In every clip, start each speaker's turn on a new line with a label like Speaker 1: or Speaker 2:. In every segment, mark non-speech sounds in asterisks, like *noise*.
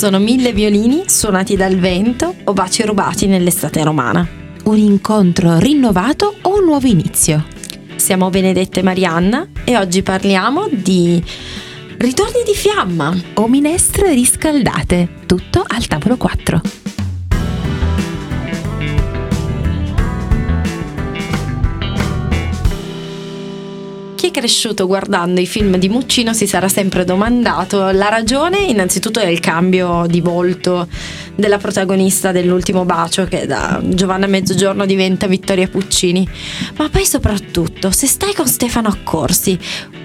Speaker 1: Sono mille violini suonati dal vento o baci rubati nell'estate romana.
Speaker 2: Un incontro rinnovato o un nuovo inizio?
Speaker 1: Siamo Benedetta e Marianna e oggi parliamo di ritorni di fiamma
Speaker 2: o minestre riscaldate, tutto al tavolo 4.
Speaker 1: Chi è cresciuto guardando i film di Muccino si sarà sempre domandato la ragione innanzitutto del cambio di volto della protagonista dell'ultimo bacio che da Giovanna Mezzogiorno diventa Vittoria Puccini, ma poi soprattutto se stai con Stefano Accorsi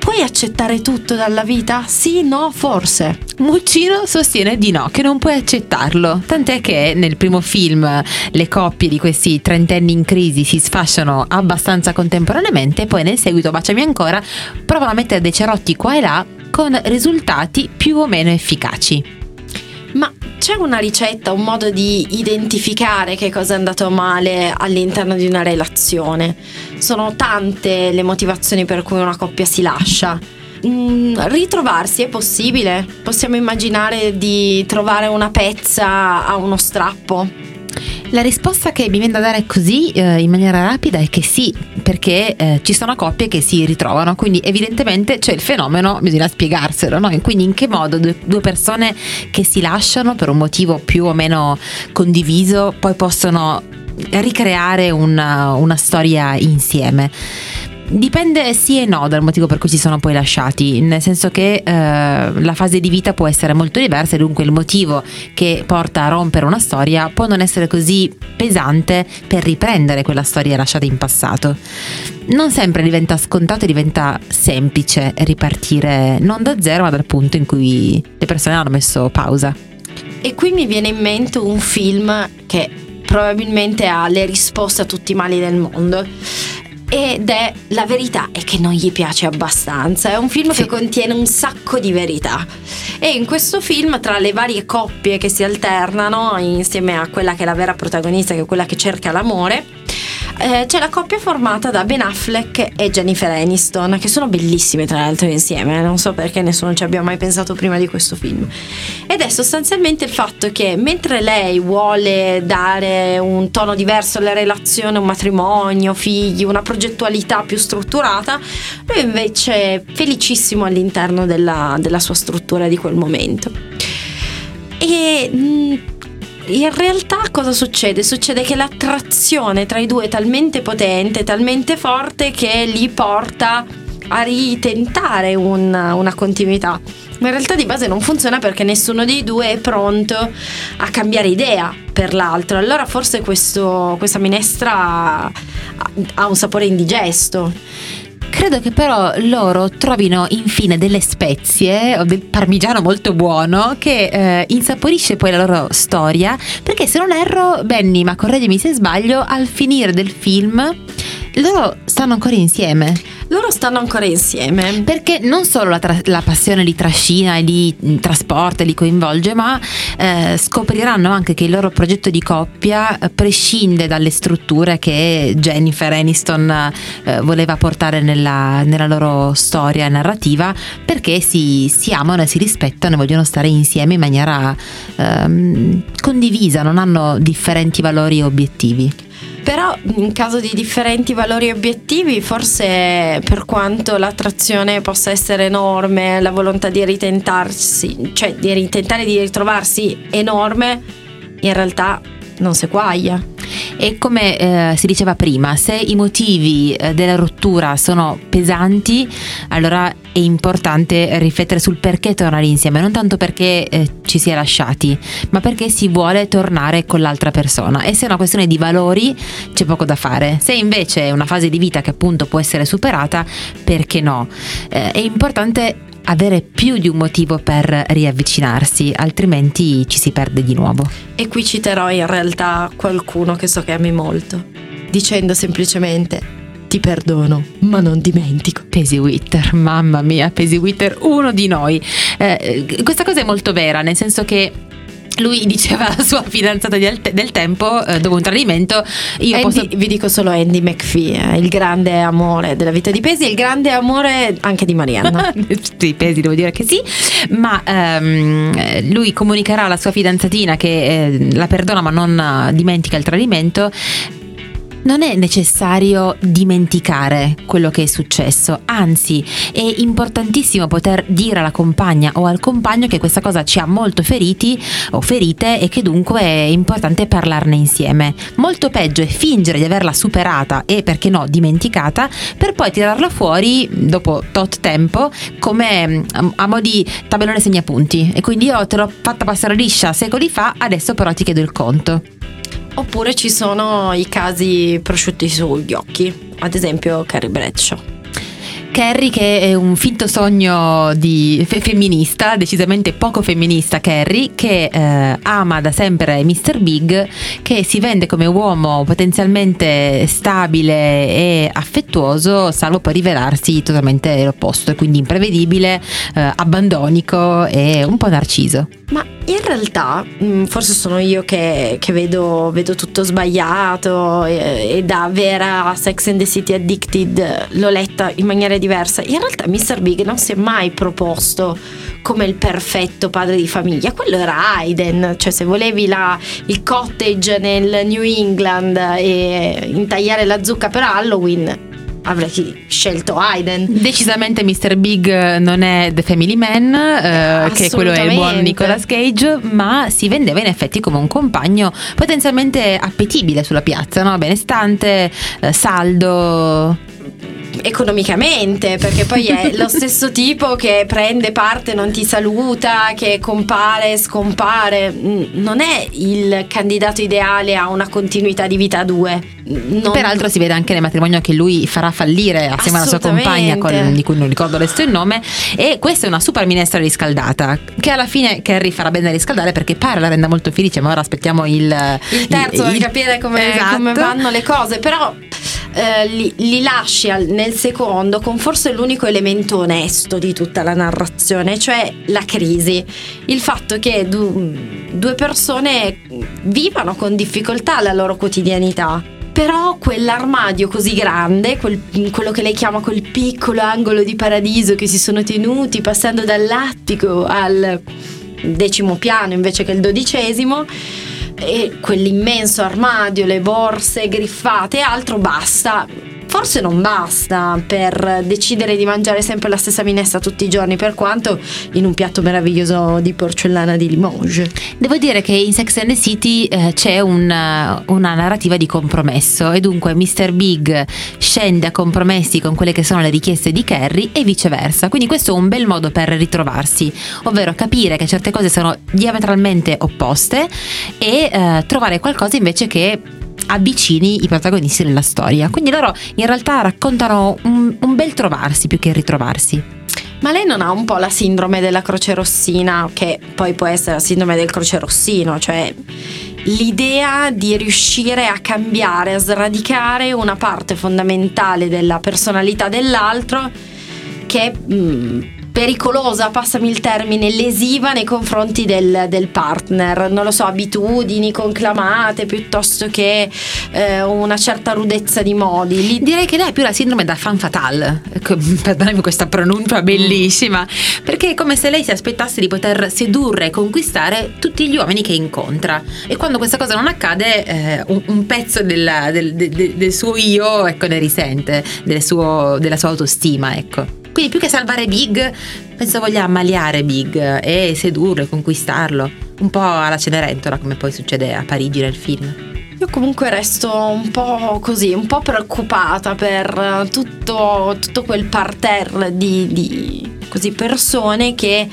Speaker 1: puoi accettare tutto dalla vita? Sì, no, forse.
Speaker 2: Muccino sostiene di no, che non puoi accettarlo. Tant'è che nel primo film le coppie di questi trentenni in crisi si sfasciano abbastanza contemporaneamente poi nel seguito Baciami ancora provano a mettere dei cerotti qua e là con risultati più o meno efficaci.
Speaker 1: C'è una ricetta, un modo di identificare che cosa è andato male all'interno di una relazione? Sono tante le motivazioni per cui una coppia si lascia. Mm, ritrovarsi è possibile? Possiamo immaginare di trovare una pezza a uno strappo?
Speaker 2: La risposta che mi viene da dare così eh, in maniera rapida è che sì, perché eh, ci sono coppie che si ritrovano, quindi evidentemente c'è il fenomeno, bisogna spiegarselo, no? quindi in che modo due, due persone che si lasciano per un motivo più o meno condiviso poi possono ricreare una, una storia insieme. Dipende sì e no dal motivo per cui si sono poi lasciati, nel senso che eh, la fase di vita può essere molto diversa e dunque il motivo che porta a rompere una storia può non essere così pesante per riprendere quella storia lasciata in passato. Non sempre diventa scontato e diventa semplice ripartire non da zero ma dal punto in cui le persone hanno messo pausa.
Speaker 1: E qui mi viene in mente un film che probabilmente ha le risposte a tutti i mali del mondo ed è La verità è che non gli piace abbastanza. È un film sì. che contiene un sacco di verità. E in questo film, tra le varie coppie che si alternano insieme a quella che è la vera protagonista, che è quella che cerca l'amore, eh, c'è la coppia formata da Ben Affleck e Jennifer Aniston, che sono bellissime tra l'altro insieme, non so perché nessuno ci abbia mai pensato prima di questo film. Ed è sostanzialmente il fatto che mentre lei vuole dare un tono diverso alla relazione, un matrimonio, figli, una progettualità più strutturata, lui invece è felicissimo all'interno della, della sua struttura di quel momento. E mh, mm, in realtà cosa succede? Succede che l'attrazione tra i due è talmente potente, talmente forte che li porta a ritentare una, una continuità. Ma in realtà di base non funziona perché nessuno dei due è pronto a cambiare idea per l'altro. Allora forse questo, questa minestra ha un sapore indigesto.
Speaker 2: Credo che però loro trovino infine delle spezie o del parmigiano molto buono che eh, insaporisce poi la loro storia, perché se non erro, Benny, ma correggimi se sbaglio, al finire del film loro stanno ancora insieme.
Speaker 1: Loro stanno ancora insieme.
Speaker 2: Perché non solo la, tra- la passione li trascina e li mm, trasporta e li coinvolge, ma eh, scopriranno anche che il loro progetto di coppia eh, prescinde dalle strutture che Jennifer Aniston eh, voleva portare nella, nella, loro storia narrativa, perché si, si, amano e si rispettano e vogliono stare insieme in maniera ehm, condivisa, non hanno differenti valori e obiettivi.
Speaker 1: Però in caso di differenti valori obiettivi, forse per quanto l'attrazione possa essere enorme, la volontà di ritentarsi, cioè di ritentare di ritrovarsi enorme, in realtà non si quaglia.
Speaker 2: E come eh, si diceva prima, se i motivi eh, della rottura sono pesanti, allora è importante riflettere sul perché tornare insieme, non tanto perché eh, ci si è lasciati, ma perché si vuole tornare con l'altra persona. E se è una questione di valori, c'è poco da fare. Se invece è una fase di vita che appunto può essere superata, perché no? Eh, è importante avere più di un motivo per riavvicinarsi, altrimenti ci si perde di nuovo.
Speaker 1: E qui citerò in realtà qualcuno che so che ami molto, dicendo semplicemente ti perdono, ma non dimentico.
Speaker 2: Pesi Witter, mamma mia, Pesi Witter, uno di noi. Eh, questa cosa è molto vera, nel senso che lui diceva alla sua fidanzata del, del tempo, eh, dopo un tradimento, io
Speaker 1: Andy,
Speaker 2: posso...
Speaker 1: Vi dico solo Andy McPhee, eh, il grande amore della vita di Pesi e il grande amore anche di Marianna. *laughs*
Speaker 2: sì, Pesi devo dire che sì, ma ehm, lui comunicherà alla sua fidanzatina che eh, la perdona ma non dimentica il tradimento non è necessario dimenticare quello che è successo, anzi è importantissimo poter dire alla compagna o al compagno che questa cosa ci ha molto feriti o ferite e che dunque è importante parlarne insieme. Molto peggio è fingere di averla superata e perché no dimenticata per poi tirarla fuori dopo tot tempo come mm, a mo' di tabellone segnapunti e quindi io te l'ho fatta passare liscia secoli fa, adesso però ti chiedo il conto.
Speaker 1: Oppure ci sono i casi prosciutti sugli occhi, ad esempio Carrie Bradshaw.
Speaker 2: Carrie che è un finto sogno di fe- femminista, decisamente poco femminista Carrie, che eh, ama da sempre Mr. Big, che si vende come uomo potenzialmente stabile e affettuoso, salvo poi rivelarsi totalmente l'opposto, e quindi imprevedibile, eh, abbandonico e un po' narciso.
Speaker 1: Ma in realtà, mm, forse sono io che, che vedo, vedo, tutto sbagliato e, e, da vera Sex and the City Addicted l'ho letta in maniera diversa. In realtà Mr. Big non si è mai proposto come il perfetto padre di famiglia, quello era Aiden, cioè se volevi la, il cottage nel New England e intagliare la zucca per Halloween avrei scelto Aiden.
Speaker 2: Decisamente Mr. Big non è The Family Man, eh, che quello è il buon Nicolas Cage, ma si vendeva in effetti come un compagno potenzialmente appetibile sulla piazza, no? benestante, eh, saldo
Speaker 1: economicamente, perché poi è *laughs* lo stesso tipo che prende parte, non ti saluta, che compare, scompare. Non è il candidato ideale a una continuità di vita a due.
Speaker 2: Non... Peraltro si vede anche nel matrimonio che lui farà fallire assieme alla sua compagna, con, di cui non ricordo adesso il nome. E questa è una super minestra riscaldata, che alla fine Carrie farà bene a riscaldare perché pare la renda molto felice, ma ora aspettiamo il,
Speaker 1: il terzo il, per capire come, esatto. come vanno le cose. Però eh, li, li, lasci al, nel secondo con forse l'unico elemento onesto di tutta la narrazione, cioè la crisi. Il fatto che du, due persone vivano con difficoltà la loro quotidianità. Però quell'armadio così grande, quel, quello che lei chiama quel piccolo angolo di paradiso che si sono tenuti passando dall'attico al decimo piano invece che il dodicesimo, e quell'immenso armadio, le borse griffate e altro basta forse non basta per decidere di mangiare sempre la stessa minestra tutti i giorni, per quanto in un piatto meraviglioso di porcellana di Limoges.
Speaker 2: Devo dire che in Sex and the City eh, c'è una, una narrativa di compromesso e dunque Mr. Big scende a compromessi con quelle che sono le richieste di Carrie e viceversa. Quindi questo è un bel modo per ritrovarsi, ovvero capire che certe cose sono diametralmente opposte e eh, trovare qualcosa invece che avvicini i protagonisti della storia. Quindi loro in realtà raccontano un, un bel trovarsi più che ritrovarsi.
Speaker 1: Ma lei non ha un po' la sindrome della croce rossina, che poi può essere la sindrome del croce rossino, cioè l'idea di riuscire a cambiare, a sradicare una parte fondamentale della personalità dell'altro che mh, mm, pericolosa, passami il termine, lesiva nei confronti del, del partner, non lo so, abitudini conclamate piuttosto che eh, una certa rudezza di modi.
Speaker 2: Lì... Direi che lei è più la sindrome da fan fatale, ecco, *laughs* perdonami questa pronuncia bellissima, perché è come se lei si aspettasse di poter sedurre e conquistare tutti gli uomini che incontra e quando questa cosa non accade eh, un, un, pezzo della, del, del, del, suo io ecco, ne risente, suo, della sua autostima, ecco. Quindi più che salvare Big, penso voglia ammaliare Big e sedurlo e conquistarlo. Un po' alla Cenerentola, come poi succede a Parigi nel film.
Speaker 1: Io comunque resto un po' così, un po' preoccupata per tutto, tutto quel parterre di, di così, persone che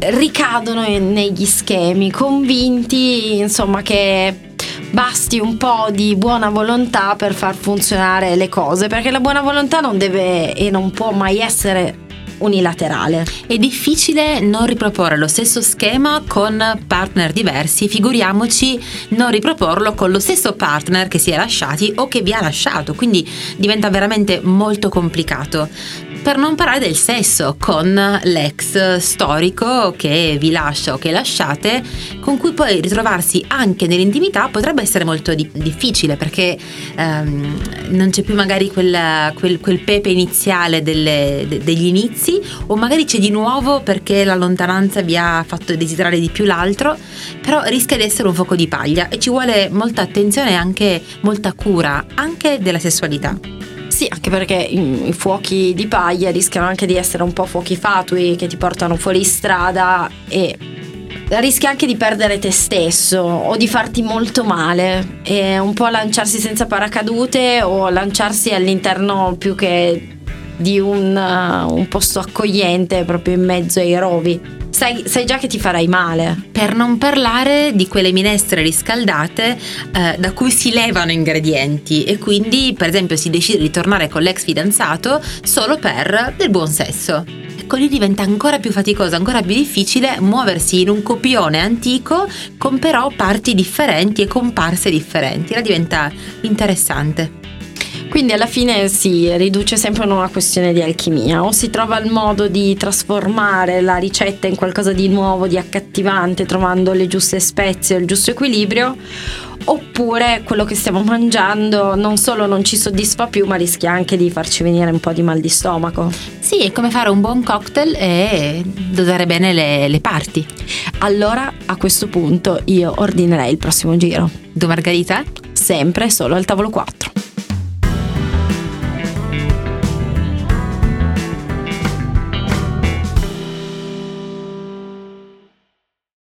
Speaker 1: ricadono negli schemi, convinti insomma che basti un po' di buona volontà per far funzionare le cose, perché la buona volontà non deve e non può mai essere unilaterale.
Speaker 2: È difficile non riproporre lo stesso schema con partner diversi, figuriamoci non riproporlo con lo stesso partner che si è lasciati o che vi ha lasciato, quindi diventa veramente molto complicato Per non parlare del sesso con l'ex storico che vi lascia o che lasciate, con cui poi ritrovarsi anche nell'intimità potrebbe essere molto di- difficile perché ehm, non c'è più magari quel, quel, quel pepe iniziale delle, de- degli inizi o magari c'è di nuovo perché la lontananza vi ha fatto desiderare di più l'altro, però rischia di essere un fuoco di paglia e ci vuole molta attenzione e anche molta cura anche della sessualità.
Speaker 1: Sì, anche perché i, fuochi di paglia rischiano anche di essere un po' fuochi fatui che ti portano fuori strada e rischi anche di perdere te stesso o di farti molto male. E un po' lanciarsi senza paracadute o lanciarsi all'interno più che di un, uh, un posto accogliente proprio in mezzo ai rovi. Sai, sai, già che ti farai male.
Speaker 2: Per non parlare di quelle minestre riscaldate eh, da cui si levano ingredienti e quindi per esempio si decide di tornare con l'ex fidanzato solo per del buon sesso. Ecco lì diventa ancora più faticoso, ancora più difficile muoversi in un copione antico con però parti differenti e comparse differenti. La diventa interessante.
Speaker 1: Quindi alla fine si riduce sempre in una questione di alchimia, o si trova il modo di trasformare la ricetta in qualcosa di nuovo, di accattivante, trovando le giuste spezie o il giusto equilibrio, oppure quello che stiamo mangiando non solo non ci soddisfa più, ma rischia anche di farci venire un po' di mal di stomaco.
Speaker 2: Sì, è come fare un buon cocktail e dosare bene le, le parti.
Speaker 1: Allora a questo punto io ordinerei il prossimo giro.
Speaker 2: Due margarita?
Speaker 1: Sempre solo al tavolo 4.